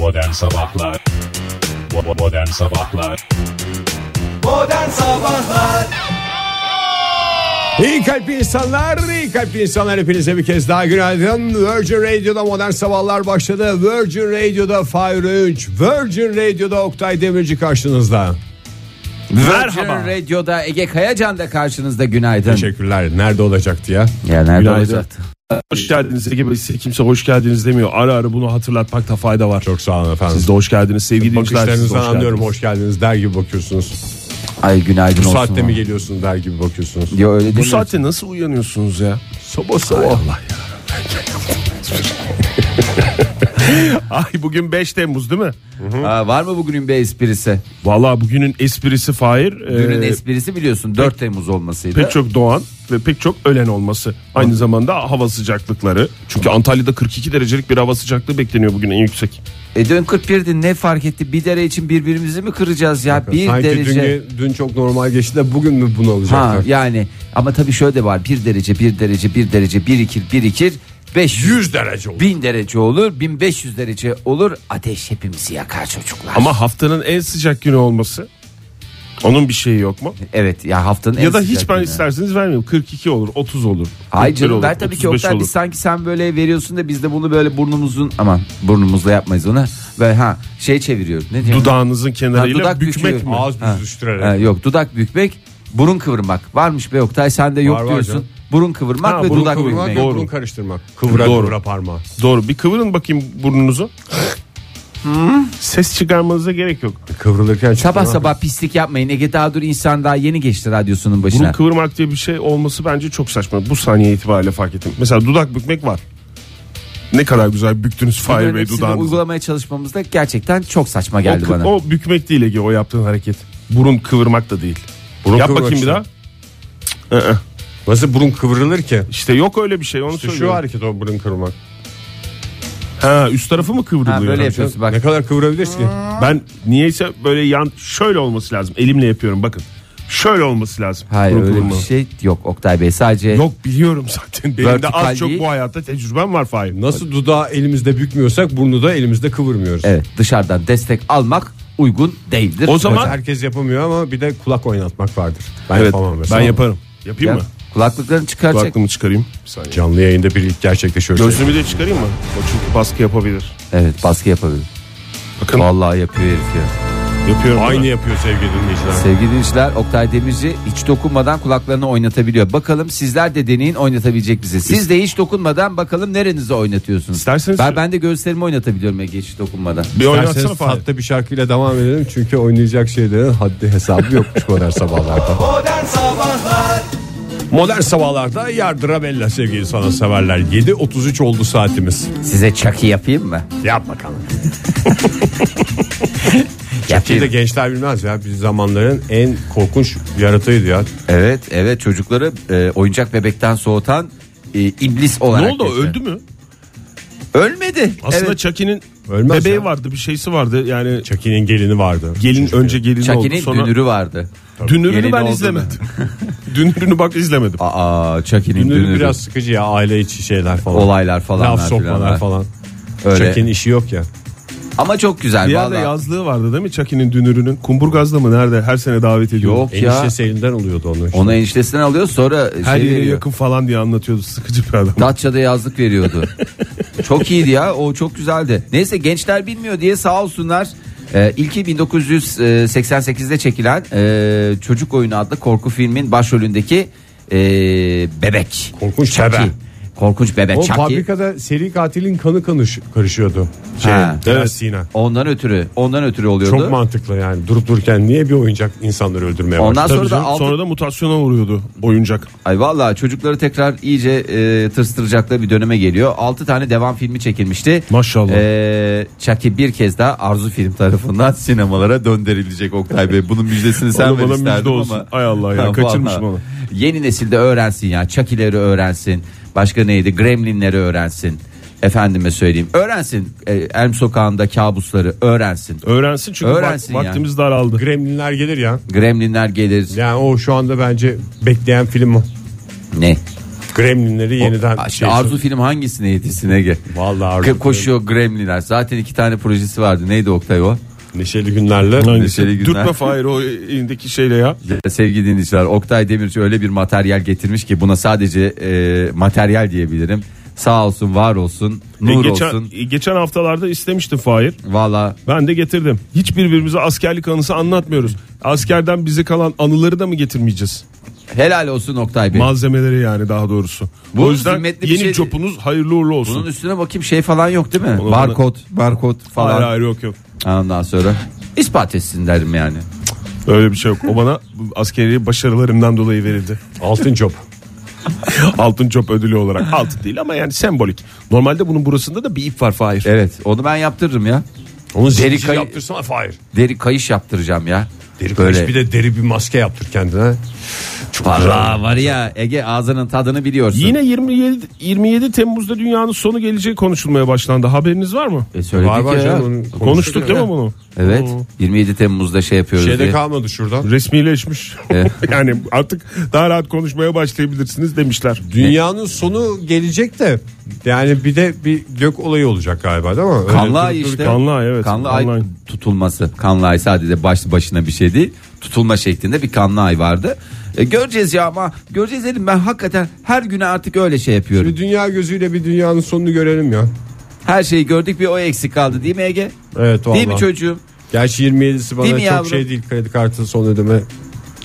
Modern Sabahlar Modern Sabahlar Modern Sabahlar İyi kalpli insanlar, iyi kalpli insanlar hepinize bir kez daha günaydın. Virgin Radio'da modern sabahlar başladı. Virgin Radio'da Fahir Öğünç, Virgin Radio'da Oktay Demirci karşınızda. Merhaba. Radyo'da Ege Kayacan da karşınızda günaydın. Teşekkürler. Nerede olacaktı ya? Ya nerede Günaydın. olacaktı? Hoş geldiniz Ege Bey. Size kimse hoş geldiniz demiyor. Ara ara bunu hatırlatmakta fayda var. Çok sağ olun efendim. Siz de hoş geldiniz sevgili dinleyiciler. Bakışlarınızdan hoş anlıyorum geldiniz. hoş geldiniz der gibi bakıyorsunuz. Ay günaydın Bu olsun. saatte mi geliyorsun der gibi bakıyorsunuz. Yo öyle Bu demiyorsun. saatte nasıl uyanıyorsunuz ya? Sabah sabah. Allah ya. Ay bugün 5 Temmuz değil mi? Aa, var mı bugünün bir esprisi? Vallahi bugünün esprisi Fahir. Bugünün Ee, esprisi biliyorsun 4 Temmuz olmasıydı. pek çok doğan ve pek çok ölen olması. Aynı zamanda hava sıcaklıkları. Çünkü Antalya'da 42 derecelik bir hava sıcaklığı bekleniyor bugün en yüksek. E dün 41'di ne fark etti? Bir derece için birbirimizi mi kıracağız ya? Bir Sanki derece. dün, dün çok normal geçti de bugün mü bunu Ha alacaklar? yani ama tabii şöyle de var. Bir derece, bir derece, bir derece, bir ikir, bir ikir, 500 100 derece oldu. 1000 derece olur, 1500 derece olur. Ateş hepimizi yakar çocuklar. Ama haftanın en sıcak günü olması. Onun bir şeyi yok mu? evet ya haftanın en Ya da sıcak hiç ben günü. isterseniz vermeyeyim. 42 olur, 30 olur. Ay 41 canım olur, ver tabii ki 35 Oktay olur. biz sanki sen böyle veriyorsun da biz de bunu böyle burnumuzun aman burnumuzla yapmayız onu. Böyle ha şey çeviriyoruz. Ne diyorsun? Dudağınızın kenarıyla dudak bükmek büküyor. mi? Ağız Ha. büzüştürerek. Ha, yok dudak bükmek, burun kıvırmak. Varmış be Oktay sen de yok Var, var diyorsun. canım. Burun kıvırmak Ha, ve burun dudak kıvırmak, bükmek. doğru. Burun karıştırmak. Kıvıra Doğru. kıvıra parmağı. Doğru. Bir kıvırın bakayım burnunuzu. Ses çıkarmanıza gerek yok. Kıvrılırken Sabah sabah pislik yapmayın. Ege daha dur insan daha yeni geçti radyosunun başına. Burun kıvırmak diye bir şey olması bence çok saçma. Bu saniye itibariyle fark ettim. Mesela dudak bükmek var. Ne kadar güzel büktünüz Fahir Bunların Bey hepsini dudağınızı. uygulamaya çalışmamızda gerçekten çok saçma O, geldi kı- bana. o bükmek değil Ege o yaptığın hareket. Burun kıvırmak da değil. Burun Yap bakayım bir daha. Cık, ı-ı. Nasıl burun kıvrılır ki? İşte yok öyle bir şey onu İşte şu söylüyorum. hareket o burun kıvırmak. Ha üst tarafı mı kıvrılıyor? Ha, böyle yapıyorsun bak. Ne kadar kıvırabilirsin ki? Ben niyeyse böyle yan şöyle olması lazım. Elimle yapıyorum bakın. Şöyle olması lazım. Hayır Burun öyle bir kıvırmanın. şey yok Oktay Bey sadece Yok biliyorum zaten. Benim de Vertikal az çok değil. bu hayatta tecrübem var Fahir. Nasıl dudağı elimizde bükmüyorsak burnu da elimizde kıvırmıyoruz. evet dışarıdan destek almak uygun değildir. O zaman Herkes yapamıyor ama bir de kulak oynatmak vardır. Ben evet yapamam mesela. ben yaparım. Yapayım Ya, mı? kulaklıklarını çıkaracak. Kulaklığımı çıkarayım. Bir saniye. Canlı yayında bir ilk gerçekleşiyor. Gözlüğümü de çıkarayım mı? O çünkü baskı yapabilir. Evet baskı yapabilir. Bakın Vallahi yapıyor herif ya. Yapıyorum. Aynı yapıyor sevgili dinleyiciler. Sevgili dinleyiciler Oktay Demirci hiç dokunmadan kulaklarını oynatabiliyor. Bakalım sizler de deneyin oynatabilecek bizi. Siz de hiç dokunmadan bakalım nerenizi oynatıyorsunuz. İsterseniz- Ben, ben de gösterimi oynatabiliyorum Ege hiç dokunmadan. Bir oynatsana İsterseniz Fahir. tatlı bir şarkıyla devam edelim. Çünkü oynayacak şeylerin haddi hesabı yokmuş modern sabahlarda. Modern Sabahlar Modern sabahlarda yardıra bella sevgili sana severler. 7.33 oldu saatimiz. Size çaki yapayım mı? Yap bakalım. Ki Yapayım. de gençler bilmez ya. Biz zamanların en korkunç yaratığıydı ya. Evet evet çocukları e, oyuncak bebekten soğutan e, iblis Ne olarak. oldu geçiyor. öldü mü? Ölmedi. Aslında evet. Chucky'nin Ölmez bebeği ya. vardı bir şeysi vardı. Yani Chucky'nin gelini vardı. gelin önce gelin oldu Chucky'nin sonra. dünürü vardı. Dünürünü Gelini ben oldu izlemedim. Dünürünü bak izlemedim. Aa Chucky'nin Dünürü dünürü. biraz sıkıcı ya aile içi şeyler falan. Olaylar falanlar Laf sokmalar falan. Öyle. Chucky'nin işi yok ya. Ama çok güzel Bir yerde vallahi. yazlığı vardı değil mi Chucky'nin dünürünün? Kumburgaz'da mı nerede? Her sene davet ediyor. Yok ya. Eniştesi elinden oluyordu onu. işte. Onu eniştesinden alıyor sonra Her şey yere veriyor. yakın falan diye anlatıyordu. Sıkıcı bir adam. Datça'da yazlık veriyordu. çok iyiydi ya o çok güzeldi. Neyse gençler bilmiyor diye sağ olsunlar. Ee, ilki 1988'de çekilen e, Çocuk Oyunu adlı korku filmin başrolündeki e, bebek. Korkunç Chucky. Korkunç bebe O Chucky. fabrikada seri katilin kanı kanış, karışıyordu. Şey, Ha. evet. Sina. Ondan ötürü ondan ötürü oluyordu. Çok mantıklı yani durup dururken niye bir oyuncak insanları öldürmeye Ondan başladı? sonra da Canım, altı- Sonra da mutasyona uğruyordu oyuncak. Ay vallahi çocukları tekrar iyice e, tırstıracakları bir döneme geliyor. 6 tane devam filmi çekilmişti. Maşallah. E, Chucky bir kez daha Arzu Film tarafından sinemalara döndürülecek Oktay Bey. Bunun müjdesini sen Onu ver bana isterdin müjde olsun. ama. Ay Allah ya, kaçırmışım vallahi. onu. Yeni nesilde öğrensin ya. Chucky'leri öğrensin. Başka neydi? Gremlinleri öğrensin. Efendime söyleyeyim. Öğrensin. E, Elm sokağında kabusları öğrensin. Öğrensin çünkü Öğrensin vak- yani. vaktimiz daraldı. Gremlinler gelir ya. Gremlinler gelir. Yani o şu anda bence bekleyen film o. Ne? Gremlinleri yeniden O- işte şey- Arzu film hangisine yetişsin Ege? Vallahi Arzu K- Koşuyor Gremlinler. Zaten iki tane projesi vardı. Neydi Oktay o? Neşeli günlerle? Neşeli günler. Dürtme Fahir o elindeki şeyle ya. Ya sevgili dinleyiciler Oktay Demirci öyle bir materyal getirmiş ki buna sadece e, materyal diyebilirim. Sağ olsun var olsun E, nur geçen, olsun. e, geçen haftalarda istemişti Fahir. Valla Ben de getirdim. Hiç birbirimize askerlik anısı anlatmıyoruz. Askerden bize kalan anıları da mı getirmeyeceğiz? helal olsun Oktay Bey. Malzemeleri yani daha doğrusu. Bu o yüzden yeni şey- jopunuz hayırlı uğurlu olsun. Bunun üstüne bakayım şey falan yok değil mi? Onu bana- barkod, barkod falan. Hayır hayır yok yok. Ondan sonra ispat etsin derim yani. Öyle bir şey yok. O bana askeri başarılarımdan dolayı verildi. altın job. Altın çöp ödülü olarak. Altın değil ama yani sembolik. Normalde bunun burasında da bir ip var Fahir. Evet onu ben yaptırırım ya. Onu Deri kayı- yaptırsana Fahir. Deri kayış yaptıracağım ya. Deri Böyle. kayış bir de deri bir maske yaptır kendine. Çok Valla var ya Ege ağzının tadını biliyorsun. Yine 27 27 Temmuz'da dünyanın sonu geleceği konuşulmaya başlandı. Haberiniz var mı? E söyledik Var var ya. canım, onu Konuştuk değil mi bunu? Evet 27 Temmuz'da şey yapıyoruz Şeyde diye. kalmadı şuradan. Resmileşmiş. Evet. yani artık daha rahat konuşmaya başlayabilirsiniz demişler. Dünyanın sonu gelecek de yani bir de bir gök olayı olacak galiba değil mi? Kanlı ay işte. Kanlı ay, evet. Kanlı Kanlı ay tutulması. Kanlı ay sadece baş başına bir şey değil. Tutulma şeklinde bir kanlı ay vardı. E, göreceğiz ya ama göreceğiz dedim ben hakikaten her güne artık öyle şey yapıyorum. Bir dünya gözüyle bir dünyanın sonunu görelim ya. Her şeyi gördük bir o eksik kaldı değil mi Ege? Evet Değil mi vallahi. çocuğum? Gerçi 27'si bana çok yavrum? şey değil kredi kartı son ödeme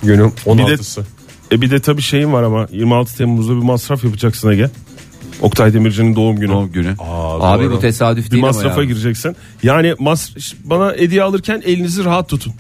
günü 16'sı. E bir de tabii şeyim var ama 26 Temmuz'da bir masraf yapacaksın Ege. Oktay Demirci'nin doğum günü. Doğum günü. Aa, Abi doğru. bu tesadüf bir değil ama masrafa ya. gireceksin. Yani mas bana hediye alırken elinizi rahat tutun.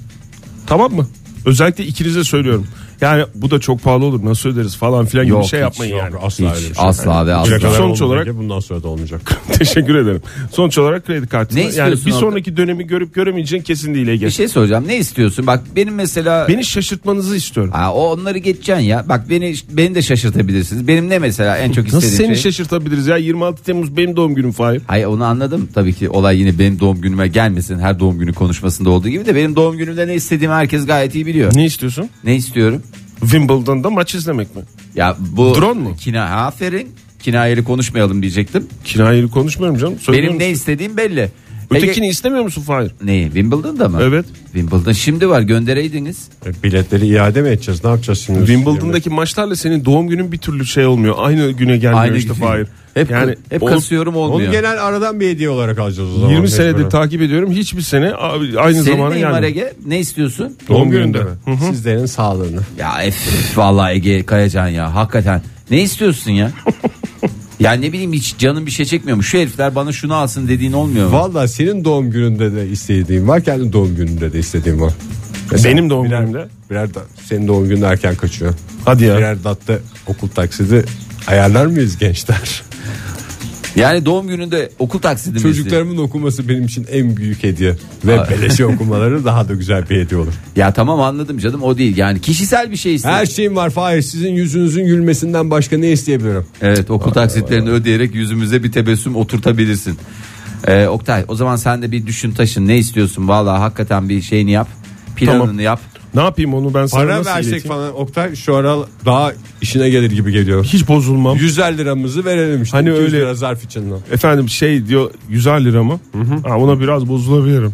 Tamam mı? Özellikle ikinize söylüyorum. Yani bu da çok pahalı olur nasıl öderiz falan filan gibi Yok, bir şey hiç yapmayın Yok, yani. asla Hiç, öyle bir şey. asla ve asla. Bugüne kadar Sonuç olarak- bundan sonra da olmayacak. Teşekkür ederim. Sonuç olarak kredi kartı. Ne Yani istiyorsun bir orada? sonraki dönemi görüp göremeyeceğin kesin değil Ege. Bir şey soracağım. Ne istiyorsun? Bak benim mesela Beni şaşırtmanızı istiyorum. Ha, o onları geçeceksin ya. Bak beni beni de şaşırtabilirsiniz. Benim ne mesela en çok Nasıl istediğim seni şey? şaşırtabiliriz ya 26 Temmuz benim doğum günüm Fahir. Hayır onu anladım. Tabii ki olay yine benim doğum günüme gelmesin. Her doğum günü konuşmasında olduğu gibi de benim doğum günümde ne istediğimi herkes gayet iyi biliyor. Ne istiyorsun? Ne istiyorum? Wimbledon'da maç izlemek mi? Ya bu Drone mu? Kina aferin. Kinayeli konuşmayalım diyecektim. Kinayeli konuşmuyorum canım. Söylüyorum. Benim ne istediğim belli. Ötekini istemiyor musun Fahir? Neyi? Wimbledon'da mı? Evet. Wimbledon şimdi var göndereydiniz. E, Biletleri iade mi edeceğiz? Ne yapacağız şimdi? Wimbledon'daki maçlarla senin doğum günün bir türlü şey olmuyor. Aynı güne gelmiyor Aynı işte gün. Fahir. Hep, yani hep o- kasıyorum Onu olmuyor. genel aradan bir hediye olarak alacağız o zaman. 20 senedir mecburen. takip ediyorum. Hiçbir sene aynı Senin zamana gelmiyor. Ege? Ne istiyorsun? Doğum Doğum gününde gününde. mi? Sizlerin sağlığını. Ya ef vallahi Ege Kayacan ya hakikaten. Ne istiyorsun ya? ya ne bileyim hiç canım bir şey çekmiyor mu? Şu herifler bana şunu alsın dediğin olmuyor mu? Valla senin doğum gününde de istediğin var. Kendi doğum gününde de istediğin var. Benim doğum birer, günümde. Birer da, senin doğum günün erken kaçıyor. Hadi ya. Birer datta okul taksidi ayarlar mıyız gençler? Yani doğum gününde okul taksidi mi istiyorsun? Çocuklarımın okuması benim için en büyük hediye. Ve beleşe okumaları daha da güzel bir hediye olur. Ya tamam anladım canım o değil. Yani kişisel bir şey istiyorum. Her şeyim var Fahir. Sizin yüzünüzün gülmesinden başka ne isteyebilirim? Evet okul taksitlerini ödeyerek yüzümüze bir tebessüm oturtabilirsin. Ee, Oktay o zaman sen de bir düşün taşın ne istiyorsun? Vallahi hakikaten bir şeyini yap. Planını Tamam. yap. Ne yapayım onu ben sana Para nasıl versek ileteyim? falan Oktay şu ara daha işine gelir gibi geliyor. Hiç bozulmam. 150 liramızı verelim işte. Hani 200 öyle- lira zarf içinden. Efendim şey diyor 150 lira mı? Ha, ona biraz bozulabilirim.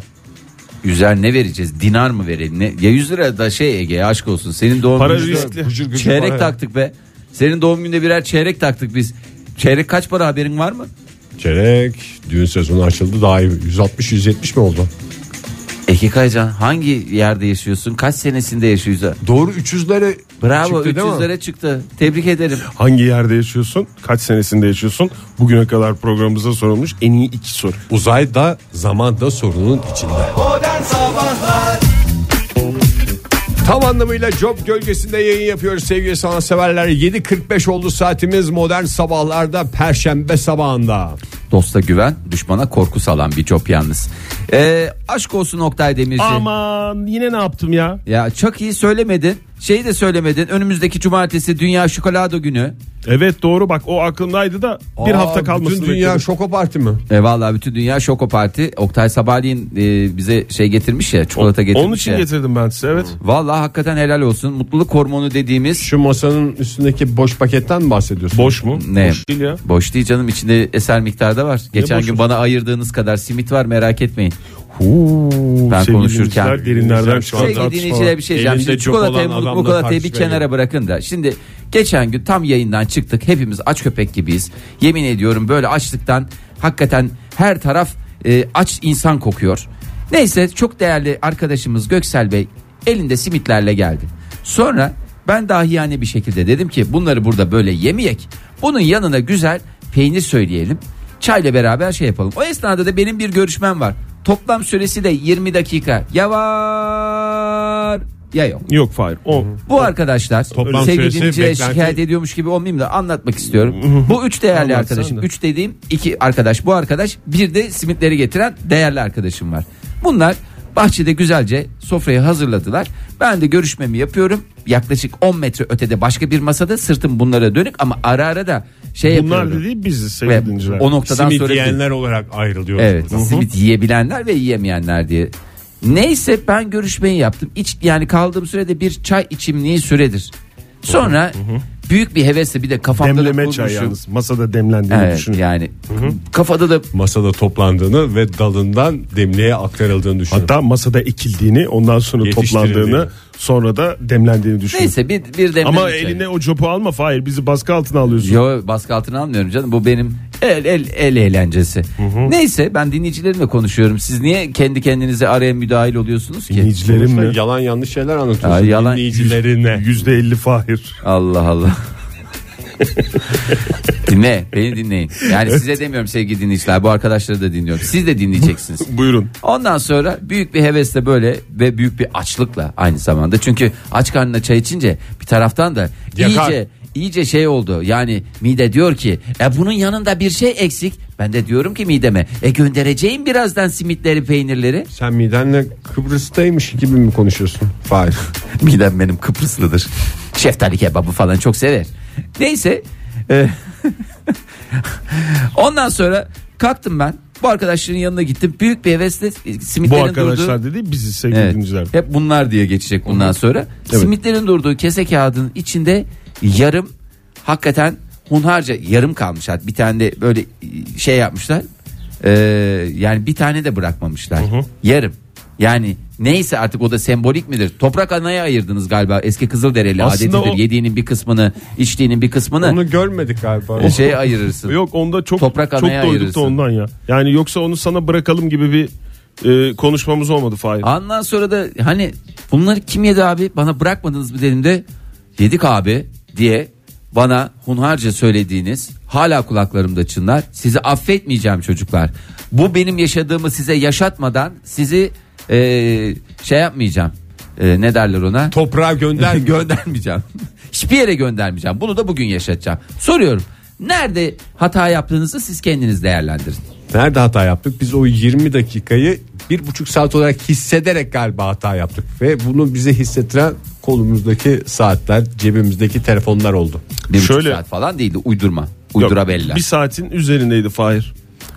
Yüzer ne vereceğiz? Dinar mı verelim? Ne? Ya 100 lira da şey Ege aşk olsun. Senin doğum Para gününde riskli. Gıcır gıcır çeyrek para. taktık be. Senin doğum gününde birer çeyrek taktık biz. Çeyrek kaç para haberin var mı? Çeyrek düğün sezonu açıldı daha iyi. 160-170 mi oldu? Ege Kayacan hangi yerde yaşıyorsun? Kaç senesinde yaşıyorsun? Doğru 300'lere Bravo çıktı değil mi? 300'lere çıktı. Tebrik ederim. Hangi yerde yaşıyorsun? Kaç senesinde yaşıyorsun? Bugüne kadar programımıza sorulmuş en iyi iki soru. Uzay da zaman da sorunun içinde. Modern Sabahlar Tam anlamıyla Job gölgesinde yayın yapıyoruz sevgili sanatseverler. 7.45 oldu saatimiz modern sabahlarda perşembe sabahında. Dosta güven, düşmana korku salan bir job yalnız. Ee, aşk olsun Oktay Demirci. Aman yine ne yaptım ya? Ya çok iyi söylemedin. Şeyi de söylemedin. Önümüzdeki cumartesi Dünya Şokolado Günü. Evet doğru bak o aklımdaydı da bir Aa, hafta kalmasını Bütün dünya bekledim. şoko parti mi? E vallahi bütün dünya Şoko Parti. Oktay sabahleyin e, bize şey getirmiş ya çikolata getirmiş Onun için ya. getirdim ben size evet. Vallahi hakikaten helal olsun. Mutluluk hormonu dediğimiz Şu masanın üstündeki boş paketten mi bahsediyorsun? Boş mu? Ne? Boş değil ya. boş değil canım içinde eser miktarda var. Geçen boşu? gün bana ayırdığınız kadar simit var merak etmeyin. Ben Sevgili konuşurken- derinlerden Şu Sevgili tartışmalar. dinleyiciler bir şey diyeceğim. Şimdi çok çikolatayı, çikolatayı bir kenara bırakın da. Şimdi geçen gün tam yayından çıktık. Hepimiz aç köpek gibiyiz. Yemin ediyorum böyle açlıktan hakikaten her taraf e, aç insan kokuyor. Neyse çok değerli arkadaşımız Göksel Bey elinde simitlerle geldi. Sonra ben dahiyane bir şekilde dedim ki bunları burada böyle yemeyek. Bunun yanına güzel peynir söyleyelim. Çayla beraber şey yapalım. O esnada da benim bir görüşmem var. Toplam süresi de 20 dakika. Ya var ya yok. Yok Fahir. O Bu arkadaşlar Toplam sevgili süresi dinleyicilere beklenti- şikayet ediyormuş gibi olmayayım da anlatmak istiyorum. Bu üç değerli arkadaşım. Üç dediğim iki arkadaş. Bu arkadaş bir de simitleri getiren değerli arkadaşım var. Bunlar bahçede güzelce sofrayı hazırladılar. Ben de görüşmemi yapıyorum. Yaklaşık 10 metre ötede başka bir masada sırtım bunlara dönük ama ara ara da şey bunlar yapıyorum. dediği biziz sevgili Ve dinleyiciler. o noktadan Simit sonra yiyenler olarak ayrılıyoruz. Evet burada. simit yiyebilenler ve yiyemeyenler diye. Neyse ben görüşmeyi yaptım. İç, yani kaldığım sürede bir çay içimliği süredir. Sonra büyük bir hevesle bir de kafamda da Demleme kurmuşum. çay yalnız. Masada demlendiğini Evet düşün. yani kafada da Masada toplandığını ve dalından demliğe aktarıldığını düşünün. Hatta masada ekildiğini ondan sonra toplandığını sonra da demlendiğini düşün. neyse bir, bir demleme Ama eline o copu alma Fahir bizi baskı altına alıyorsun. Yo baskı altına almıyorum canım bu benim el el el eğlencesi. Neyse ben dinleyicilerimle konuşuyorum. Siz niye kendi kendinize araya müdahil oluyorsunuz ki? Dinleyicilerim mi? yalan yanlış şeyler anlatıyorsun. Aa, yalan- Dinleyicilerine. Yüzde elli Fahir. Allah Allah. Dinle beni dinleyin. Yani size demiyorum sevgili dinleyiciler bu arkadaşları da dinliyorum. Siz de dinleyeceksiniz. Buyurun. Ondan sonra büyük bir hevesle böyle ve büyük bir açlıkla aynı zamanda. Çünkü aç karnına çay içince bir taraftan da Yakar. iyice iyice şey oldu. Yani mide diyor ki e bunun yanında bir şey eksik. Ben de diyorum ki mideme e göndereceğim birazdan simitleri peynirleri. Sen midenle Kıbrıs'taymış gibi mi konuşuyorsun? Fahir. Midem benim Kıbrıslıdır. Şeftali kebabı falan çok sever. Neyse. E, Ondan sonra kalktım ben. Bu arkadaşların yanına gittim. Büyük bir hevesle e, Bu simitlerin arkadaşlar durduğu... dedi biziz sevgili Evet. dinleyiciler. Hep bunlar diye geçecek bundan sonra. Simitlerin durduğu kese kağıdının içinde yarım hakikaten hunharca yarım kalmış. Hatta Bir tane de böyle şey yapmışlar. Ee, yani bir tane de bırakmamışlar. Yarım. Yani neyse artık o da sembolik midir? Toprak anaya ayırdınız galiba. Eski Kızılderili Aslında adetidir. o- Yediğinin bir kısmını, içtiğinin bir kısmını Onu görmedik galiba. şeye ayırırsın. Yok onda çok Toprak çok anaya doyduk da ondan ya. Yani yoksa onu sana bırakalım gibi bir e, konuşmamız olmadı Fahir. Ondan sonra da hani bunları kim yedi abi bana bırakmadınız mı dediğimde yedik abi diye bana hunharca söylediğiniz hala kulaklarımda çınlar. Sizi affetmeyeceğim çocuklar. Bu benim yaşadığımı size yaşatmadan sizi e, şey yapmayacağım. E, ne derler ona? Toprağa gönder. göndermeyeceğim. Hiçbir yere göndermeyeceğim. Bunu da bugün yaşatacağım. Soruyorum. Nerede hata yaptığınızı siz kendiniz değerlendirin. Nerede hata yaptık? Biz o 20 dakikayı bir buçuk saat olarak hissederek galiba hata yaptık. Ve bunu bize hissettiren kolumuzdaki saatler, cebimizdeki telefonlar oldu. Bir buçuk Şöyle- saat falan değildi. Uydurma. Yok, Uydura bella. Bir saatin üzerindeydi Fahir.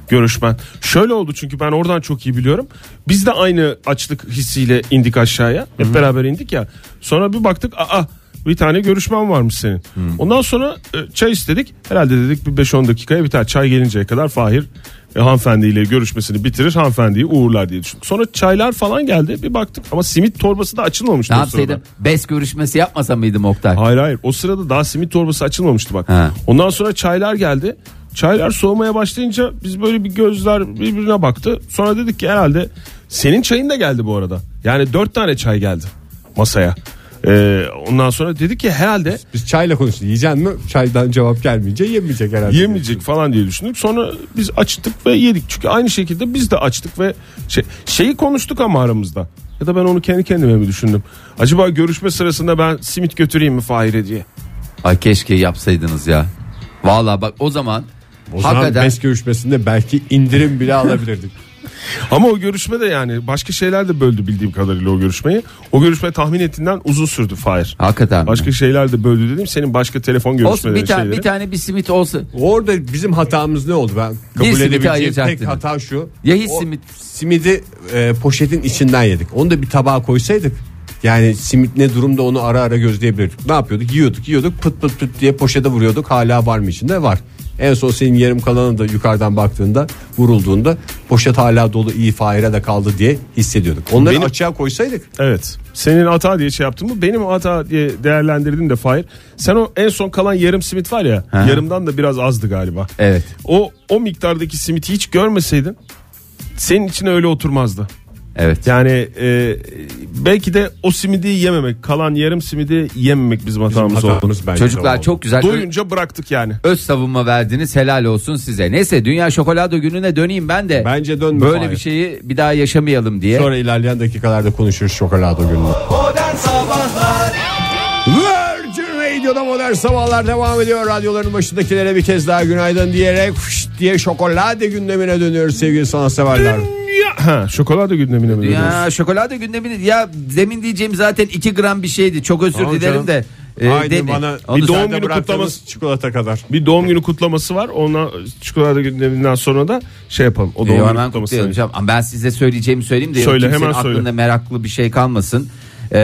Görüşmen. Şöyle oldu çünkü ben oradan çok iyi biliyorum. Biz de aynı açlık hissiyle indik aşağıya. Hep beraber indik ya. Sonra bir baktık aa bir tane görüşmen varmış senin. Ondan sonra e, çay istedik. Herhalde dedik bir 5-10 dakikaya biter. Çay gelinceye kadar Fahir e, hanımefendiyle görüşmesini bitirir. Hanımefendiyi uğurlar diye düşündük. Sonra çaylar falan geldi. Bir baktık ama simit torbası da açılmamıştı. Ne yapsaydım? Bes görüşmesi yapmasa mıydım Oktay? Hayır hayır o sırada daha simit torbası açılmamıştı bak. Ha. Ondan sonra çaylar geldi. Çaylar soğumaya başlayınca biz böyle bir gözler birbirine baktı. Sonra dedik ki herhalde senin çayın da geldi bu arada. Yani dört tane çay geldi masaya. Ee, ondan sonra dedik ki herhalde Biz çayla konuştuk. Yiyeceksin mi? Çaydan cevap gelmeyince yemeyecek herhalde. yemeyecek falan diye düşündük. Sonra biz açtık ve yedik. Çünkü aynı şekilde biz de açtık ve şey, şeyi konuştuk ama aramızda. Ya da ben onu kendi kendime mi düşündüm? Acaba görüşme sırasında ben simit götüreyim mi Fahir'e diye. Ay keşke yapsaydınız ya. Vallahi bak o zaman O zaman hakikaten BES görüşmesinde belki indirim bile alabilirdik. Ama o görüşme de yani başka şeyler de böldü bildiğim kadarıyla o görüşmeyi. O görüşme tahmin ettiğinden uzun sürdü Fahir. Hakikaten mi? Başka şeyler de böldü dedim. Senin başka telefon Olsun görüşmeleri bir tane, şeyleri. bir tane bir simit olsa. Orada bizim hatamız ne oldu ben kabul edebileceğim tek hata şu. Ya hiç simit- Simidi e, poşetin içinden yedik. Onu da bir tabağa koysaydık. Yani simit ne durumda onu ara ara gözleyebilirdik. Ne yapıyorduk? Yiyorduk yiyorduk pıt pıt pıt diye poşete vuruyorduk. Hala var mı içinde? Var. En son senin yarım kalanı da yukarıdan baktığında vurulduğunda poşet hala dolu iyi fahire de kaldı diye hissediyorduk. Onları Benim- açığa koysaydık Evet. Senin hata diye şey yaptın mı? Benim hata diye değerlendirdin de Fahir. Sen o en son kalan yarım simit var ya. Hı. Yarımdan da biraz azdı galiba. Evet. O o miktardaki simiti hiç görmeseydin senin içine öyle oturmazdı. Evet. Yani e, belki de o simidi yememek, kalan yarım simidi yememek bizim hatamız oldu. bence de Çocuklar oldu. çok güzel. Doyunca bıraktık yani. Öz savunma verdiniz helal olsun size. Neyse Dünya Şokolado gününe döneyim ben de. Bence dönme Böyle Fahir. bir şeyi bir daha yaşamayalım diye. Sonra ilerleyen dakikalarda konuşuruz şokolado gününü. Modern Sabahlar Virgin Radio'da modern sabahlar devam ediyor. Radyoların başındakilere bir kez daha günaydın diyerek fış diye şokolade gündemine dönüyoruz sevgili sanatseverler. Şokolada gündemine mi? Ya şokolado gündemini ya demin diyeceğim zaten 2 gram bir şeydi. Çok özür Tamam dilerim canım. de. e, Haydi dedi. bana Onu bir doğum günü günü kutlaması- kutlaması çikolata kadar. Bir doğum günü kutlaması var. Ona çikolata gündeminden sonra da şey yapalım. O Ee, doğum günü hemen kutlaması. kutlayalım canım. Ama ben size söyleyeceğimi söyleyeyim de Söyle, kimsenin hemen söyle. aklında meraklı bir şey kalmasın. Ee,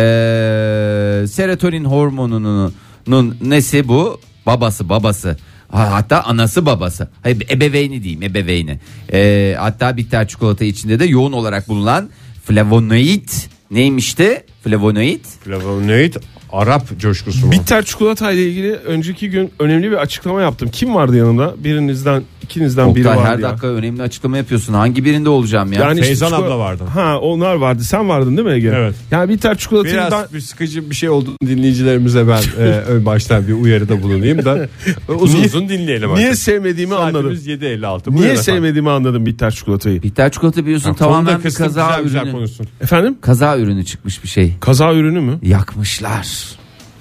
serotonin hormonunun nesi bu? Babası babası. Ha, Hatta anası babası. Hayır, ebeveyni diyeyim ebeveyni. Ee, hatta bitter çikolata içinde de yoğun olarak bulunan flavonoid neymişti? Flavonoid. Flavonoid Arap coşkusu mu? Bitter çikolata ile ilgili önceki gün önemli bir açıklama yaptım. Kim vardı yanımda? Birinizden, ikinizden biri Oktay vardı her ya. dakika önemli açıklama yapıyorsun. Hangi birinde olacağım ya? Yani işte Feyzan çikolata- abla vardı. Ha onlar vardı. Sen vardın değil mi Ege? Evet. Yani bitter çikolatayı Biraz ben bir sıkıcı bir şey oldu dinleyicilerimize ben e, ön baştan bir uyarıda bulunayım da uzun Niye- uzun dinleyelim. niye artık. sevmediğimi anladım. Saatimiz 7.56. Niye efendim. sevmediğimi anladım bitter çikolatayı. Bitter çikolata biliyorsun Konuda tamamen bir kaza güzel güzel ürünü. konuşsun. Efendim? Kaza ürünü çıkmış bir şey. Kaza ürünü mü? Yakmışlar.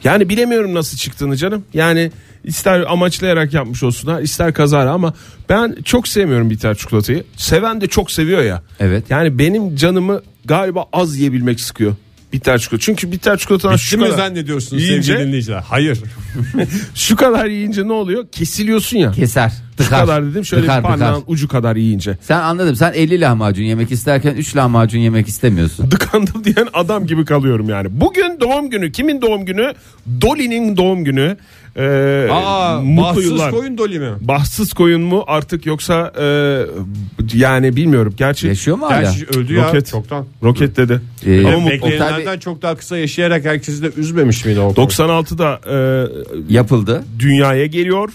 Yani bilemiyorum nasıl çıktığını canım. Yani ister amaçlayarak yapmış olsunlar ister kazara ama ben çok sevmiyorum bitter çikolatayı. Seven de çok seviyor ya. Evet. Yani benim canımı galiba az yiyebilmek sıkıyor. Bitter çikolata. Çünkü bitter çikolatadan Bitti şu mi kadar, zannediyorsunuz Yiyince- sevgili dinleyiciler? Hayır. şu kadar yiyince ne oluyor? Kesiliyorsun ya. Keser. Şu Tıkar. kadar dedim şöyle Tıkar, bir parmağın tıkar. ucu kadar yiyince. Sen anladım. Sen 50 lahmacun yemek isterken 3 lahmacun yemek istemiyorsun. Dıkandım diyen adam gibi kalıyorum yani. Bugün doğum günü. Kimin doğum günü? Dolly'nin doğum günü. Ee, Aa, mutlu bahtsız yıllar. koyun doli mi? Bahtsız koyun mu artık yoksa e, yani bilmiyorum. Gerçi Yaşıyor mu hala? Gerçi öldü ya Roket. çoktan. roket dedi. Ee, Ama mutlu. Beklenenden çok daha kısa yaşayarak herkesi de üzmemiş miydi o? 96'da e, Yapıldı. dünyaya geliyor.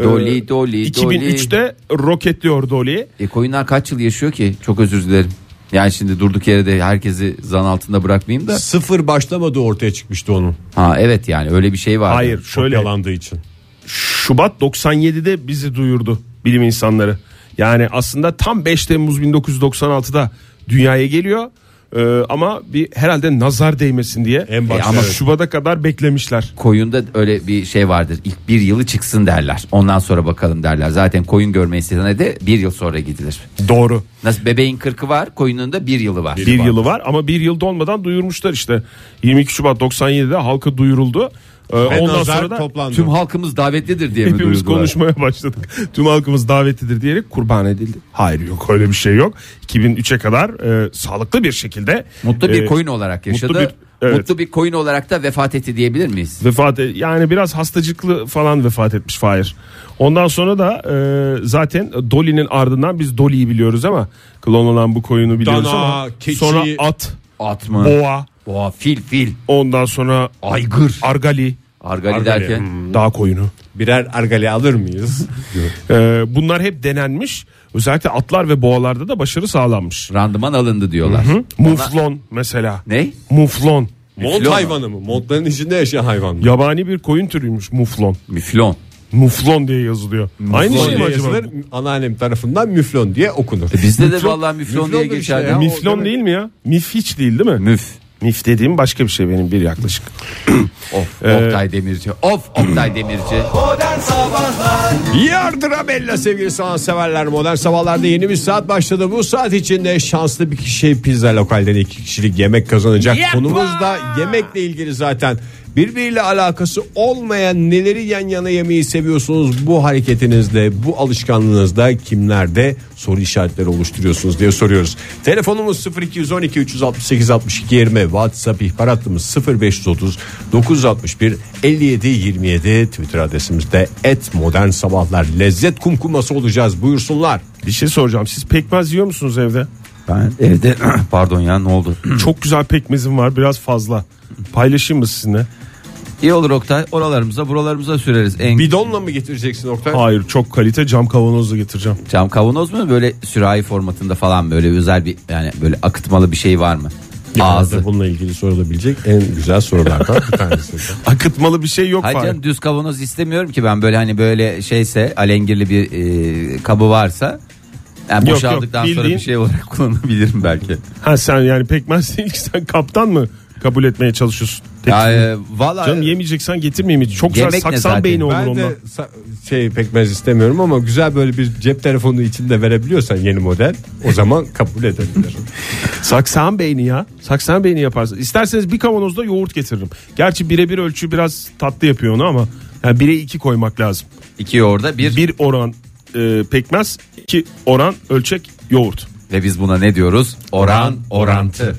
E, Dolly, Dolly, 2003'te roketliyor Dolly. E, koyunlar kaç yıl yaşıyor ki? Çok özür dilerim. Yani şimdi durduk yere de herkesi zan altında bırakmayayım da. Sıfır başlamadığı ortaya çıkmıştı onun. Ha evet yani öyle bir şey var. Hayır şöyle yalandığı için. Şubat 97'de bizi duyurdu bilim insanları. Yani aslında tam 5 Temmuz 1996'da dünyaya geliyor. Ee, ama bir herhalde nazar değmesin diye En başta E, ama evet. Şubat'a kadar beklemişler. Koyunda öyle bir şey vardır. İlk bir yılı çıksın derler. Ondan sonra bakalım derler. Zaten koyun görme istediğine de bir yıl sonra gidilir. Doğru. Nasıl bebeğin kırkı var koyunun da bir yılı var. Bir yılı var ama bir yıl dolmadan duyurmuşlar işte. 22 Şubat 97'de halka duyuruldu. Ee, Ve ondan nazar sonra da toplandı. Tüm halkımız davetlidir diye mi hepimiz duyurdular? konuşmaya başladık. Tüm halkımız davetlidir diyerek kurban edildi. Hayır yok öyle bir şey yok. 2003'e kadar e, sağlıklı bir şekilde Mutlu bir e, koyun olarak yaşadı. mutlu Mutlu bir- bir, evet. koyun olarak da vefat etti diyebilir miyiz? vefat e- yani biraz hastacıklı falan vefat etmiş Fahir. Ondan sonra da e, zaten Dolly'nin ardından biz Dolly'yi biliyoruz ama klon olan bu koyunu biliyoruz Dana, ama keçi. sonra at, At mı? boğa, Boğa, fil, fil. ondan sonra Aygır. argali, Argali, Argali, derken. Hmm. dağ koyunu. Birer argali alır mıyız? E, bunlar hep denenmiş. Özellikle atlar ve boğalarda da başarı sağlanmış. Randıman alındı diyorlar. Muflon mesela. Ne? Muflon. Mont hayvanı mı? Montların içinde yaşayan hayvan mı? Yabani bir koyun türüymüş muflon. Müflon. Muflon diye yazılıyor. Aynı şey mi acaba? yazılır, anneannem tarafından müflon diye okunur. E bizde de vallahi müflon müflon diye geçer. ya. Müf. Miflon değil mi ya? Mif hiç değil değil mi? Müf. Mif dediğim başka bir şey benim bir yaklaşık. Of Ee, Oktay Demirci. Of Oktay Demirci. Modern Sabahlar Yardıra bella sevgili sanatseverler modern sabahlarda yeni bir saat başladı. Bu saat içinde şanslı bir kişi pizza lokalden iki kişilik yemek kazanacak. Yapma! Konumuz da yemekle ilgili zaten. Birbiriyle alakası olmayan neleri yan yana yemeyi seviyorsunuz bu hareketinizde bu alışkanlığınızda kimlerde soru işaretleri oluşturuyorsunuz diye soruyoruz. Telefonumuz 0212 368 62 20 WhatsApp ihbar hattımız 0530 961 57 27 Twitter adresimizde et modern sabahlar lezzet kumkuması olacağız buyursunlar. Bir şey soracağım. Siz pekmez yiyor musunuz evde? Ben evde pardon ya ne oldu? Çok güzel pekmezim var biraz fazla. Paylaşayım mı sizinle? İyi olur Oktay. Oralarımıza buralarımıza süreriz. En Bidonla mı getireceksin Oktay? Hayır çok kalite cam kavanozla getireceğim. cam kavanoz mu böyle sürahi formatında falan böyle özel bir yani böyle akıtmalı bir şey var mı? Ağzı. Ağzı. Bununla ilgili sorulabilecek en güzel sorulardan bir tanesi. Akıtmalı bir şey yok Hayır canım düz kavanoz istemiyorum ki ben böyle hani böyle şeyse alengirli bir e, kabı varsa yani Yok, boşaldıktan yok, sonra bildiğin- bir şey olarak kullanabilirim belki. Ha sen yani pekmez değil ki sen kaptan mı kabul etmeye çalışıyorsun? Ya e, valla Canım yemeyeceksen getirmeyeyim hiç. Çok güzel saksan zaten? beyni olur Ben ondan. de şey pekmez istemiyorum ama güzel böyle bir cep telefonu içinde verebiliyorsan yeni model o zaman kabul edebilirim. Saksan beyni ya. Saksan beyni yaparsın. İsterseniz bir kavanozda yoğurt getiririm. Gerçi birebir ölçü biraz tatlı yapıyor onu ama yani bire iki koymak lazım. iki yoğurda bir, Bir oran e, pekmez, iki oran ölçek yoğurt. ve biz buna ne diyoruz? Oran orantı.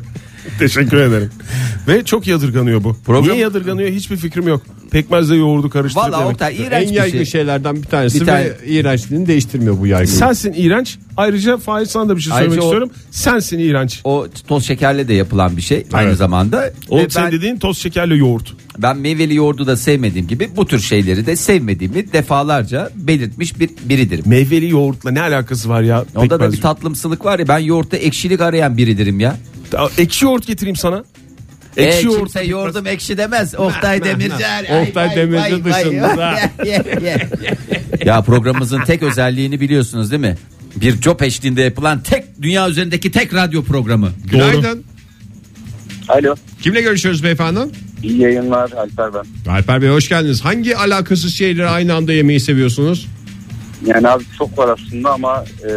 Teşekkür ederim. Ve çok yadırganıyor bu. Program- Niye yadırganıyor hiçbir fikrim yok. Pekmezle yoğurdu karıştırıp Valla yemek. Oktay en iğrenç bir yaygın şey. şeylerden bir tanesi Bir tane- ve iğrençliğini değiştirmiyor bu yaygın. Sensin iğrenç. Ayrıca Faiz sana da bir şey Ayrıca söylemek o- istiyorum. Sensin iğrenç. O toz şekerle de yapılan bir şey aynı Evet. zamanda. O Ve sen ben, dediğin toz şekerli yoğurt. Ben meyveli yoğurdu da sevmediğim gibi bu tür şeyleri de sevmediğimi defalarca belirtmiş bir biridir. Meyveli yoğurtla ne alakası var ya? Onda da bir tatlımsılık var ya ben yoğurtta ekşilik arayan biridirim ya. Ta- Ekşi yoğurt getireyim sana. E, Ekşi yoğurt. kimse yoğurdum ekşi demez. Oktay Demirci. Oktay Demirci dışında. ya programımızın tek özelliğini biliyorsunuz değil mi? Bir job eşliğinde yapılan tek dünya üzerindeki tek radyo programı. Günaydın. Alo. Kimle görüşüyoruz beyefendi? İyi yayınlar Alper ben. Alper Bey hoş geldiniz. Hangi alakasız şeyleri aynı anda yemeyi seviyorsunuz? Yani abi çok var aslında ama e,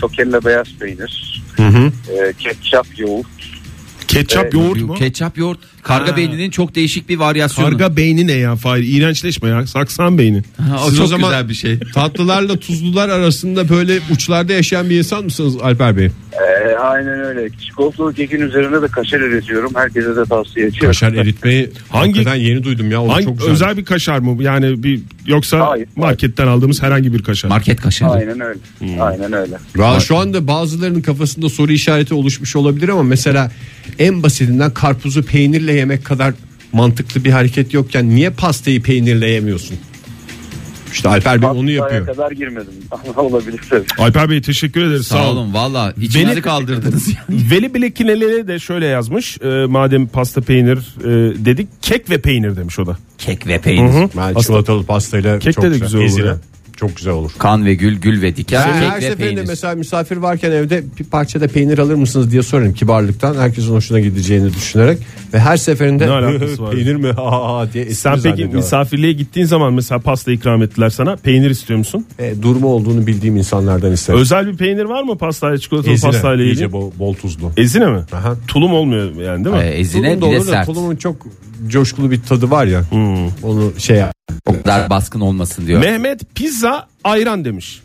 şokelle beyaz peynir, e, ketçap, yoğurt. Ketçap Evet. yoğurt mu? Ketçap yoğurt. Karga Ha. beyninin çok değişik bir varyasyonu. Karga beyni ne ya Fahir? İğrençleşme ya. Saksan beyni. Ha, o Siz çok o zaman- güzel bir şey. Tatlılarla tuzlular arasında böyle uçlarda yaşayan bir insan mısınız Alper Bey? E, aynen öyle. Çikolatalı kekin üzerine de kaşar eritiyorum. Herkese de tavsiye ediyorum. Kaşar eritmeyi Hangi- hakikaten yeni duydum ya. O Hangi, çok güzel. özel bir kaşar mı? Yani bir yoksa Hayır. marketten aldığımız herhangi bir kaşar. Market kaşarı. Aynen öyle. Aynen öyle. Ya şu anda bazılarının kafasında soru işareti oluşmuş olabilir ama mesela en basitinden karpuzu peynirle yemek kadar mantıklı bir hareket yokken niye pastayı peynirle yemiyorsun? İşte Alper Bey onu yapıyor. kadar girmedim. Olabilir tabii. Alper Bey teşekkür ederiz. Sağ olun valla içinizi Beni- kaldırdınız yani. Veli Bilekineli de şöyle yazmış. e, madem pasta peynir e, dedik kek ve peynir demiş o da. Kek ve peynir. Hı hı. Ben Aslında- çikolatalı pastayla Kek çok de de güzel, olur. Çok güzel olur. Kan ve gül, gül ve diken. Yani kek her seferinde peynir. mesela misafir varken evde bir parçada peynir alır mısınız diye sorarım kibarlıktan. Herkesin hoşuna gideceğini düşünerek. Ve her seferinde Ne alakası var? peynir mi ha ha diye espri Sen peki zannediyorlar. misafirliğe gittiğin zaman mesela pasta ikram ettiler sana. Peynir istiyor musun? E, durma olduğunu bildiğim insanlardan isterim. Özel bir peynir var mı pastayla çikolatalı Ezine, pastayla ilgili? iyice bol, bol tuzlu. Ezine mi? Aha. Tulum olmuyor yani değil mi? Ee, ezine Tulum da bir de olur da sert. tulumun çok coşkulu bir tadı var ya. Hmm. Onu şey. O kadar baskın olmasın diyor. Mehmet pizza ayran demiş.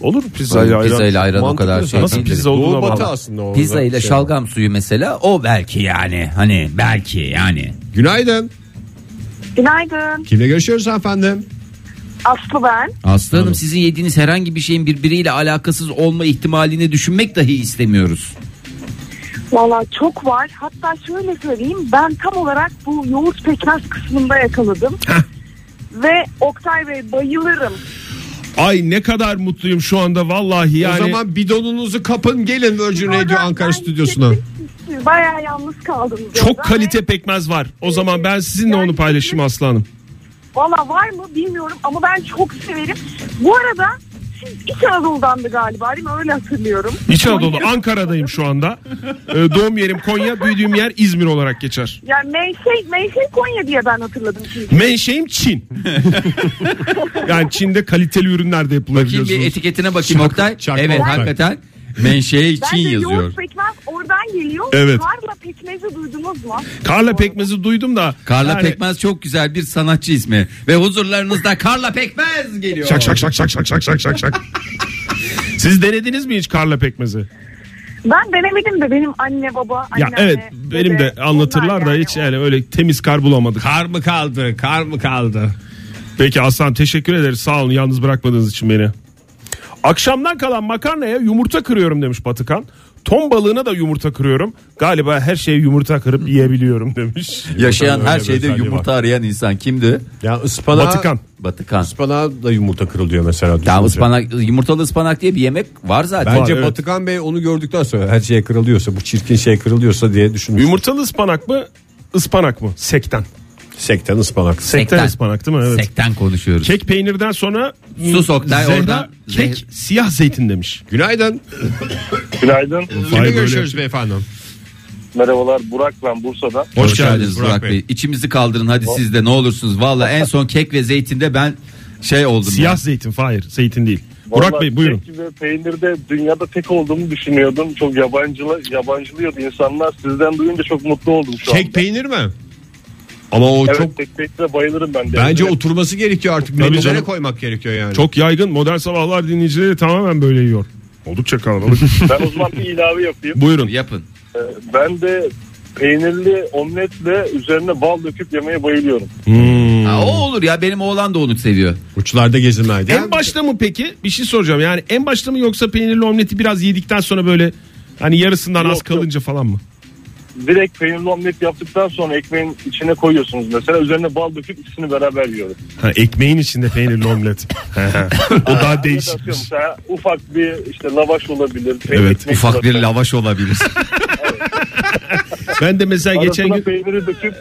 Olur pizza ile ayran. Pizza ile ayran o Mantıklı kadar şey Nasıl değil. pizza olduğuna Doğu batı bağlı. aslında o. Pizza ile şey. şalgam suyu mesela o belki yani hani belki yani. Günaydın. Günaydın. Kimle görüşüyoruz efendim? Aslı ben. Aslı Hanım sizin yediğiniz herhangi bir şeyin birbiriyle alakasız olma ihtimalini düşünmek dahi istemiyoruz. Valla çok var. Hatta şöyle söyleyeyim. Ben tam olarak bu yoğurt pekmez kısmında yakaladım. Ve Oktay Bey bayılırım. Ay ne kadar mutluyum şu anda vallahi yani. O zaman bidonunuzu kapın gelin Virgin Radio Ankara ben stüdyosuna. Bayağı yalnız kaldınız. çok orada kalite ve- pekmez var. O zaman ben sizinle onu paylaşayım aslanım. Valla var mı bilmiyorum ama ben çok severim. Bu arada İç Anadolu'dandı galiba değil mi? Öyle hatırlıyorum. İç Anadolu Ankara'dayım şu anda. Ee, doğum yerim Konya, büyüdüğüm yer İzmir olarak geçer. Yani Menşe, Menşe Konya diye ben hatırladım çünkü. Menşeim Çin. yani Çin'de kaliteli ürünler de yapılır Bakayım bir biliyorsunuz. etiketine bakayım Oktay. çak evet Oktay. hakikaten menşei Ben Çin de yazıyor. yoğurt pekmez oradan geliyor. Evet. Karla pekmezi duydunuz mu? Karla pekmezi duydum da. Karla yani- Pekmez çok güzel bir sanatçı ismi. Ve huzurlarınızda Karla Pekmez geliyor. Şak şak şak şak şak şak şak şak şak. Siz denediniz mi hiç karla pekmezi? Ben denemedim de benim anne baba Ya anneanne, evet benim de anlatırlar onlar da yani hiç o- yani öyle temiz kar bulamadık. Kar mı kaldı? Kar mı kaldı? Peki Aslan teşekkür ederiz sağ olun yalnız bırakmadığınız için beni. Akşamdan kalan makarnaya yumurta kırıyorum demiş Batıkan. Ton balığına da yumurta kırıyorum. Galiba her şeye yumurta kırıp yiyebiliyorum demiş. Yaşayan her şeyde yumurta arayan insan kimdi? Ya ıspanağa, Batıkan. Batıkan. ıspanağa da yumurta kırılıyor mesela. Ya düşününce. ıspanak, yumurtalı ıspanak diye bir yemek var zaten. Bence Var, evet. Batıkan Bey onu gördükten sonra her şeye kırılıyorsa bu çirkin şey kırılıyorsa diye düşünmüş. Yumurtalı ıspanak mı? Ispanak mı? Sekten. Sekten ıspanak. Sekten, ıspanak değil mi? Evet. Sekten konuşuyoruz. Kek peynirden sonra Sus Oktay, Zehra, oradan kek zeh- siyah zeytin demiş. Günaydın. Günaydın. Kimle böyle görüşüyoruz beyefendi? Merhabalar Burak ben Bursa'dan. Hoş, Hoş geldiniz Burak, Burak Bey. Bey. İçimizi kaldırın hadi siz de ne olursunuz. Valla en son kek ve zeytinde ben şey oldum. Siyah ya. zeytin Fahir zeytin değil. Burak Vallahi Bey buyurun. kek ve peynirde dünyada tek olduğumu düşünüyordum. Çok yabancılı, yabancılıyordu insanlar. Sizden duyunca çok mutlu oldum şu Kek anda. peynir mi? Ama o Evet çok tek bayılırım ben de. bence Evet. oturması gerekiyor artık. Menülere koymak gerekiyor yani. Çok yaygın modern sabahlar dinleyicileri tamamen böyle yiyor. Oldukça kalabalık. Ben o zaman bir ilave yapayım. buyurun. Yapın. Ee, Ben de peynirli omletle üzerine bal döküp yemeye bayılıyorum. Hmm. Ha, o olur ya benim oğlan da onu seviyor. Uçlarda gezinmeydi. En başta mı peki? Bir şey soracağım. Yani en başta mı yoksa peynirli omleti biraz yedikten sonra böyle hani yarısından az Yok, yok. kalınca falan mı? Direkt peynirli omlet yaptıktan sonra ekmeğin içine koyuyorsunuz mesela. Üzerine bal döküp ikisini beraber yiyorum. Ha, ekmeğin içinde peynirli omlet. o daha değişik. atıyorum mesela ufak bir işte lavaş olabilir. Evet, Ufak bir olabilir. lavaş olabilir. Ben de mesela geçen Arasına gün peyniri döküp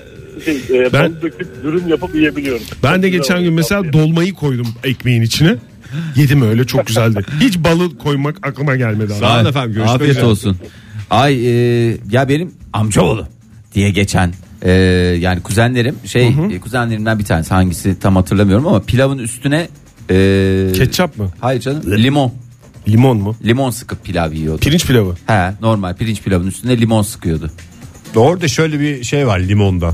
şey, e, Ben- döküp dürüm yapıp yiyebiliyorum. ben de Çok geçen gün mesela dolmayı koydum ekmeğin içine. Yedim öyle çok güzeldi. Hiç balı koymak aklıma gelmedi. Sağ olun efendim. Afiyet olsun. Ay e, ya benim amcaoğlu diye geçen e, yani kuzenlerim şey e, kuzenlerimden bir tanesi hangisi tam hatırlamıyorum ama pilavın üstüne e, Ketçap mı? Hayır canım limon. Limon mu? Limon sıkıp pilav yiyordu. Pirinç pilavı. He normal pirinç pilavın üstüne limon sıkıyordu. Orada şöyle bir şey var limonda.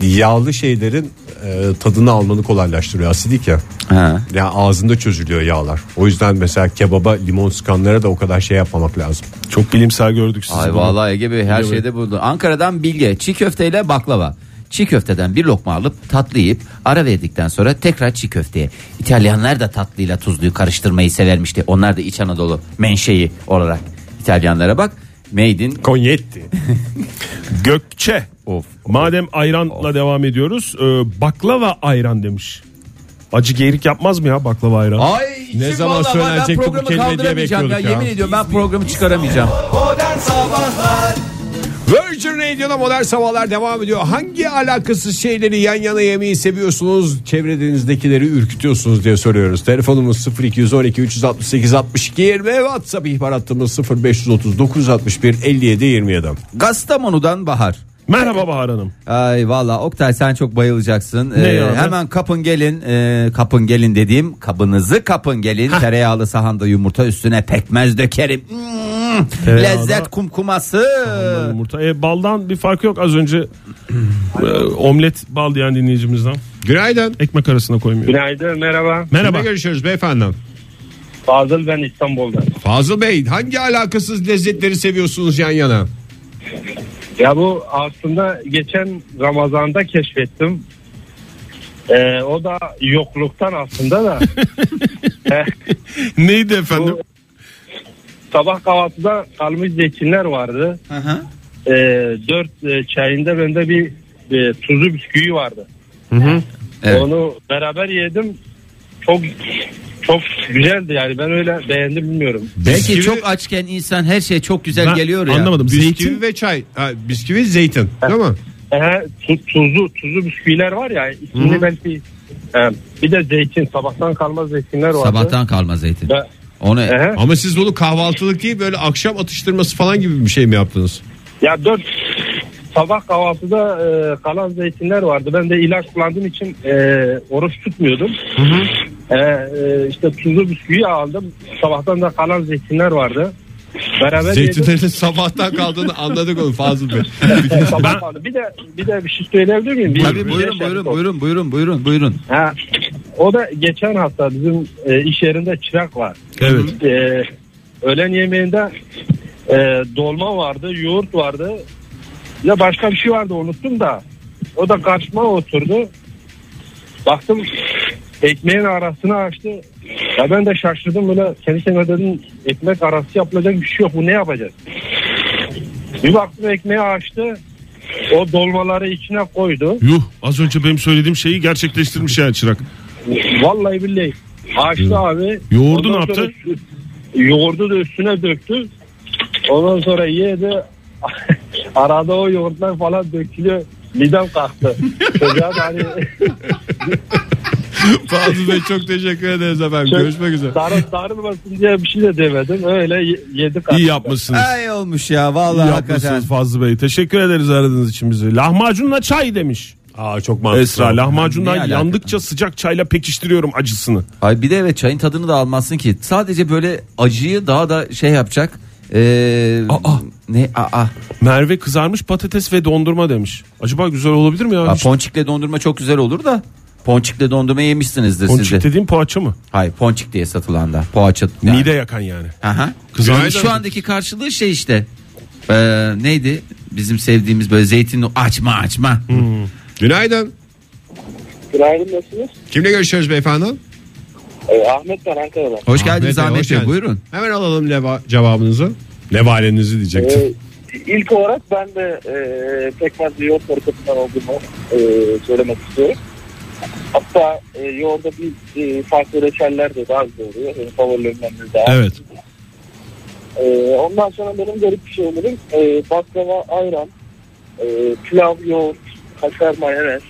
Yağlı şeylerin e, tadını almanı kolaylaştırıyor. Asidik ya. He. Ya ağzında çözülüyor yağlar. O yüzden mesela kebaba limon sıkanlara da o kadar şey yapmamak lazım. Çok bilimsel gördük sizi. Ay bunu. vallahi Ege Bey her şeyde buldu. Ankara'dan Bilge çiğ köfteyle baklava. Çiğ köfteden bir lokma alıp tatlı yiyip ara verdikten sonra tekrar çiğ köfteye. İtalyanlar da tatlıyla tuzluyu karıştırmayı severmişti. Onlar da İç Anadolu menşei olarak İtalyanlara bak. Made in Konyetti. Gökçe. Of. Madem ayranla devam ediyoruz. e, baklava ayran demiş. Acı geğirik yapmaz mı ya baklava ayran? Ay Ne zaman söylenecekti bu programı kelime diye kaldıramayacağım ya. bekliyorduk ya. Yemin ediyorum ben programı çıkaramayacağım. Modern Sabahlar Virgin Radio'da modern sabahlar devam ediyor. Hangi alakasız şeyleri yan yana yemeyi seviyorsunuz? Çevrenizdekileri ürkütüyorsunuz diye soruyoruz. Telefonumuz 0212 368 62 20 WhatsApp ihbar hattımız 0530 961 57 27. Gastamonu'dan Bahar. Merhaba Bahar Hanım. Ay valla Oktay sen çok bayılacaksın. Ne Ee, hemen kapın gelin e, kapın gelin dediğim kabınızı kapın gelin. Tereyağlı sahanda yumurta üstüne pekmez dökerim. Mm, lezzet kumkuması. Yumurta. E, baldan bir farkı yok az önce e, omlet bal diyen dinleyicimizden. Günaydın. Ekmek arasına koymuyor. Günaydın merhaba. Merhaba. Kimle görüşüyoruz beyefendi? Fazıl ben İstanbul'dan. Fazıl Bey hangi alakasız lezzetleri seviyorsunuz yan yana? Ya bu aslında geçen Ramazan'da keşfettim. Ee, o da yokluktan aslında da. Eh, Neydi efendim? bu sabah kahvaltıda kalmış zeytinler vardı. Hı hı. Ee, dört e, çayında bende bir e, tuzlu bisküvi vardı. Evet. Onu beraber yedim. Çok çok güzeldi yani ben öyle beğendim bilmiyorum. Belki Bisküvi- çok açken insan her şey çok güzel Ben geliyor ya. Anlamadım. Bisküvi Zeytin ve çay. Ha, bisküvi zeytin değil mi? Ehe, tu- tuzlu tuzlu bisküviler var ya ismini belki Ee, bir de zeytin sabahtan kalma zeytinler vardı. Sabahtan kalma zeytin. Ve- Onu Ehe. Ama siz bunu kahvaltılık değil böyle akşam atıştırması falan gibi bir şey mi yaptınız? Ya dört sabah kahvaltıda e, kalan zeytinler vardı. Ben de ilaç kullandığım için e, oruç tutmuyordum. E, e, işte tuzlu bisküvi aldım. Sabahtan da kalan zeytinler vardı. Beraber. Zeytinlerin sabahtan kaldığını anladık onu Fazıl Bey. Sabah kaldı. Bir de bir de bir şey söyleyebilir miyim? Bir- Tabii bir buyurun şey buyurun yapalım. buyurun buyurun buyurun buyurun. Ha, o da geçen hafta bizim e, iş yerinde çırak var. Evet. E, öğlen yemeğinde e, dolma vardı, yoğurt vardı. Ya başka bir şey vardı unuttum da. O da karşıma oturdu. Baktım ekmeğin arasını açtı. Ya ben de şaşırdım böyle kendi kendime dedim ekmek arası yapılacak bir şey yok bu ne yapacağız? Bir baktım ekmeği açtı. O dolmaları içine koydu. Yuh az önce benim söylediğim şeyi gerçekleştirmiş yani çırak. Vallahi billahi. Açtı abi. Yoğurdu Ondan ne yaptı? Yoğurdu da üstüne döktü. Ondan sonra yedi. Arada o yoğurtlar falan dökülüyor. Midem kalktı. Çocuğa da hani Fazıl Bey çok teşekkür ederiz efendim. Görüşmek üzere. sarı, sarılmasın diye bir şey de demedim. Öyle ye- yedi kalktı. İyi yapmışsınız. Ay olmuş ya vallahi İyi hakikaten. yapmışsınız Fazlı Bey. Teşekkür ederiz aradığınız için bizi. Lahmacunla çay demiş. Aa çok mantıklı. Esra lahmacundan alaka? yandıkça sıcak çayla pekiştiriyorum acısını. Ay bir de evet çayın tadını da almazsın ki. Sadece böyle acıyı daha da şey yapacak. Ee, Aa. ne aa. Merve kızarmış patates ve dondurma demiş. Acaba güzel olabilir mi ya? Aa, Hiç- ponçikle dondurma çok güzel olur da. Ponçikle dondurma yemişsinizdir siz Ponçik de. dediğim poğaça mı? Hayır ponçik diye satılan da. Poğaça. yani. Mide yakan yani. Aha. Kızarmış Şu andaki karşılığı şey işte. Ee, neydi? Bizim sevdiğimiz böyle zeytinli açma açma. Günaydın. Günaydın nasılsınız? Kimle görüşüyoruz beyefendi? Ee, Ahmet ben Ankara'dan. Hoş geldiniz Bey, Ahmet hoş Bey. geldiniz. Buyurun. Hemen alalım leva cevabınızı. Levalenizi diyecektim. Ee, ilk olarak ben de e, pekmez ve yoğurt hareketinden olduğumu e, söylemek istiyorum. Hatta e, yoğurda bir e, farklı reçeller de daha güzel oluyor. Benim favorilerimden biri daha. Evet. E, ondan sonra benim garip bir şeylerim e, baklava, ayran, e, pilav, yoğurt, kaşar, mayonez.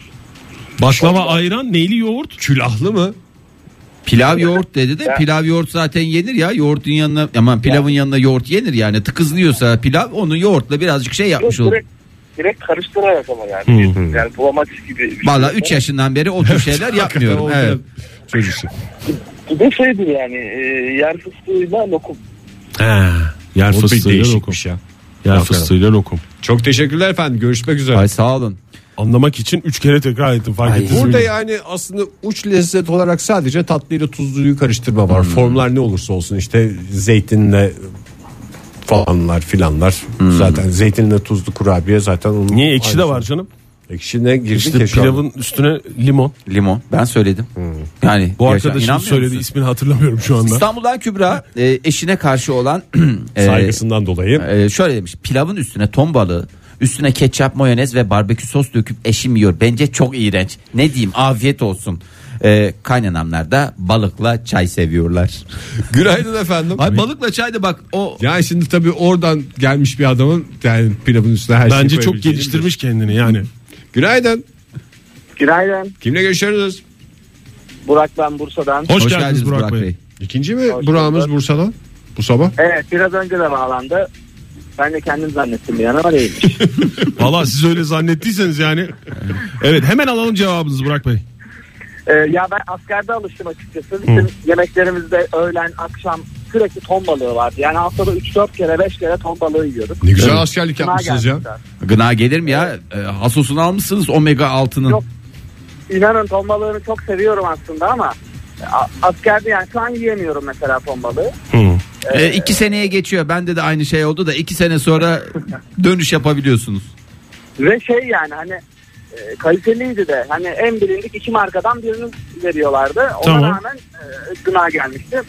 Baklava ayran neyli yoğurt? Külahlı mı? Pilav yoğurt dedi de Ya. pilav yoğurt zaten yenir ya. Yoğurtun yanına aman pilavın yanına yoğurt yenir yani. Tıkızlıyorsa pilav onu yoğurtla birazcık şey yapmış olur. direkt, direkt karıştırarak ama yani. Yani bulamaç gibi. bir şey. Valla 3 yaşından beri o tür şeyler yapmıyorum. Evet. Çocuksun. Bir de şeydir yani e, yer fıstığıyla lokum. He. Yer fıstığıyla lokum. değişikmiş ya. Yer fıstığıyla lokum. Çok teşekkürler efendim. Görüşmek üzere. Ay sağ olun. Anlamak için üç kere tekrar ettim fark ettiniz mi? Burada yani aslında uç lezzet olarak sadece tatlıyla tuzluyu karıştırma var. Formlar ne olursa olsun işte zeytinle falanlar filanlar. Zaten zeytinle tuzlu kurabiye zaten onun Niye ekşi de var canım? Ekşi ne girdi İşte ki şu an? pilavın üstüne limon. Limon ben söyledim. Yani Bu inanmıyor söylediği musun? ismini hatırlamıyorum şu anda. İstanbul'dan Kübra e, eşine karşı olan e, Saygısından dolayı. e, şöyle demiş pilavın üstüne ton balığı üstüne ketçap mayonez ve barbekü sos döküp eşim yiyor bence çok iğrenç ne diyeyim afiyet olsun e, kaynanamlar da balıkla çay seviyorlar Günaydın efendim. ay balıkla çay da bak o Yani şimdi tabii oradan gelmiş bir adamın yani pilavın üstüne her şeyi Bence çok koyabileceğini geliştirmiş kendini yani. Günaydın. Günaydın. Kimle görüşüyoruz? Burak ben Bursa'dan. Hoş, geldiniz, Burak, Bey. İkinci mi Hoş Burak'ımız bulduk. Bursa'dan bu sabah? Evet biraz önce de bağlandı. Ben de kendim zannettim bir an ama değilmiş. Valla siz öyle zannettiyseniz yani. Evet hemen alalım cevabınızı Burak Bey. Ee, ya ben askerde alıştım açıkçası. Bizim yemeklerimizde öğlen, akşam sürekli ton balığı vardı. Yani haftada 3-4 kere 5 kere ton balığı yiyorduk. Ne güzel Evet. askerlik Gına yapmışsınız ya. gelmişler. gına gelir mi ya e, hasosunu almışsınız omega 6'nın Yok. İnanın ton balığını çok seviyorum aslında ama a- askerde yani şu an yiyemiyorum mesela ton balığı. E, iki seneye geçiyor bende de aynı şey oldu da iki sene sonra dönüş yapabiliyorsunuz Ve şey yani hani e, kaliteliydi de hani en bilindik iki markadan birini veriyorlardı. Ona Tamam. rağmen e, gına gelmişti.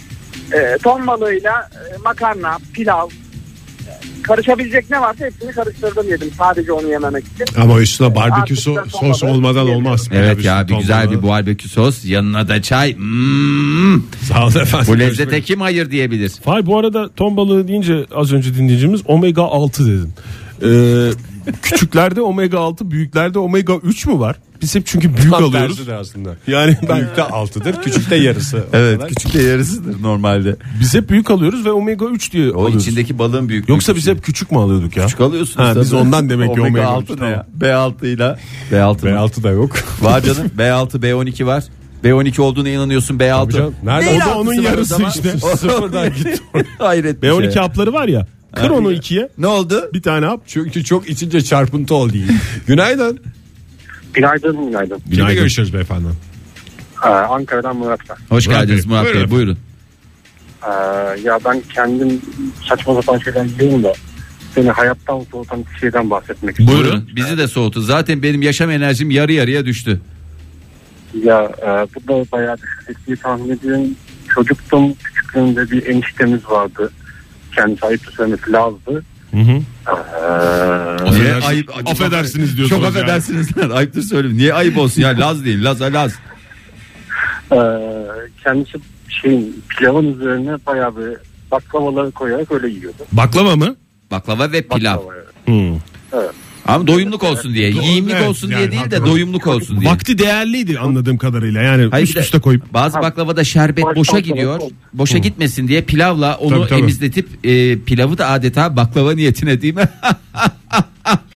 E, ton balığıyla e, makarna, pilav e, karışabilecek ne varsa hepsini karıştırdım yedim sadece onu yememek için. Ama üstüne barbekü Artık so- sos olmadan olmaz. Evet Pilav ya üstü bir güzel bir barbekü sos yanına da çay Mm. Sağ olun efendim. bu lezzete kim hayır diyebilir Fay bu arada ton balığı deyince az önce dinleyicimiz omega 6 dedin. Ee, küçüklerde omega 6 büyüklerde omega 3 mü var? Biz hep çünkü büyük Tam alıyoruz. aslında. Yani ben Büyükte altıdır, küçükte yarısı. Evet Olarak. küçük de yarısıdır normalde. biz hep büyük alıyoruz ve omega 3 diye O alıyoruz. içindeki balığın büyük. Yoksa biz hep küçük mü alıyorduk ya? küçük alıyorsunuz. Ha, biz ondan demek ki omega 6 üç, ne ya? B6 ile B6 mı? B6 da yok. var canım. B6 B12 var. B12 olduğuna inanıyorsun B6. Tabii canım. Nerede? O da onun yarısı işte. Sıfırdan gitti. Hayret bir B12 şey. hapları var ya. Kır onu ikiye. Ne oldu? Bir tane hap. Çünkü çok içince çarpıntı oldu. Günaydın. Günaydın günaydın. Kimle görüşürüz beyefendi? Ee, Ankara'dan Murat ben. Hoş Murat geldiniz Bey, Murat Bey. buyurun. Buyurun. Ee, ya ben kendim saçma sapan şeyler biliyorum da seni hayattan soğutan bir şeyden bahsetmek istiyorum. Buyurun. Bizi de soğutun. Zaten benim yaşam enerjim yarı yarıya düştü. Ya e, bu da bayağı düşecek diye tahmin ediyorum. Çocuktum küçüklüğümde bir eniştemiz vardı. Kendisi ayıp söylemesi lazımdı. Hı hı. Ee, Niye? ayıp- affedersiniz diyorsunuz Çok yani. affedersiniz. Ayıptır söyleyeyim. Niye ayıp olsun ya? Laz değil. Laz laz. e, kendisi şeyin pilavın üzerine bayağı bir baklavaları koyarak öyle yiyordu. Baklava mı? Baklava ve pilav. Baklavayı. Hı. Ama doyumluk olsun diye. Yiyimlik evet, olsun yani diye değil de haklı. doyumluk olsun diye. Vakti değerliydi anladığım kadarıyla. Yani Hayır, üst bir de üste koyup. Bazı baklavada şerbet boşa sona gidiyor. Boşa gitmesin diye pilavla onu Tabii, tabii. emizletip e, pilavı da adeta baklava niyetine değil mi?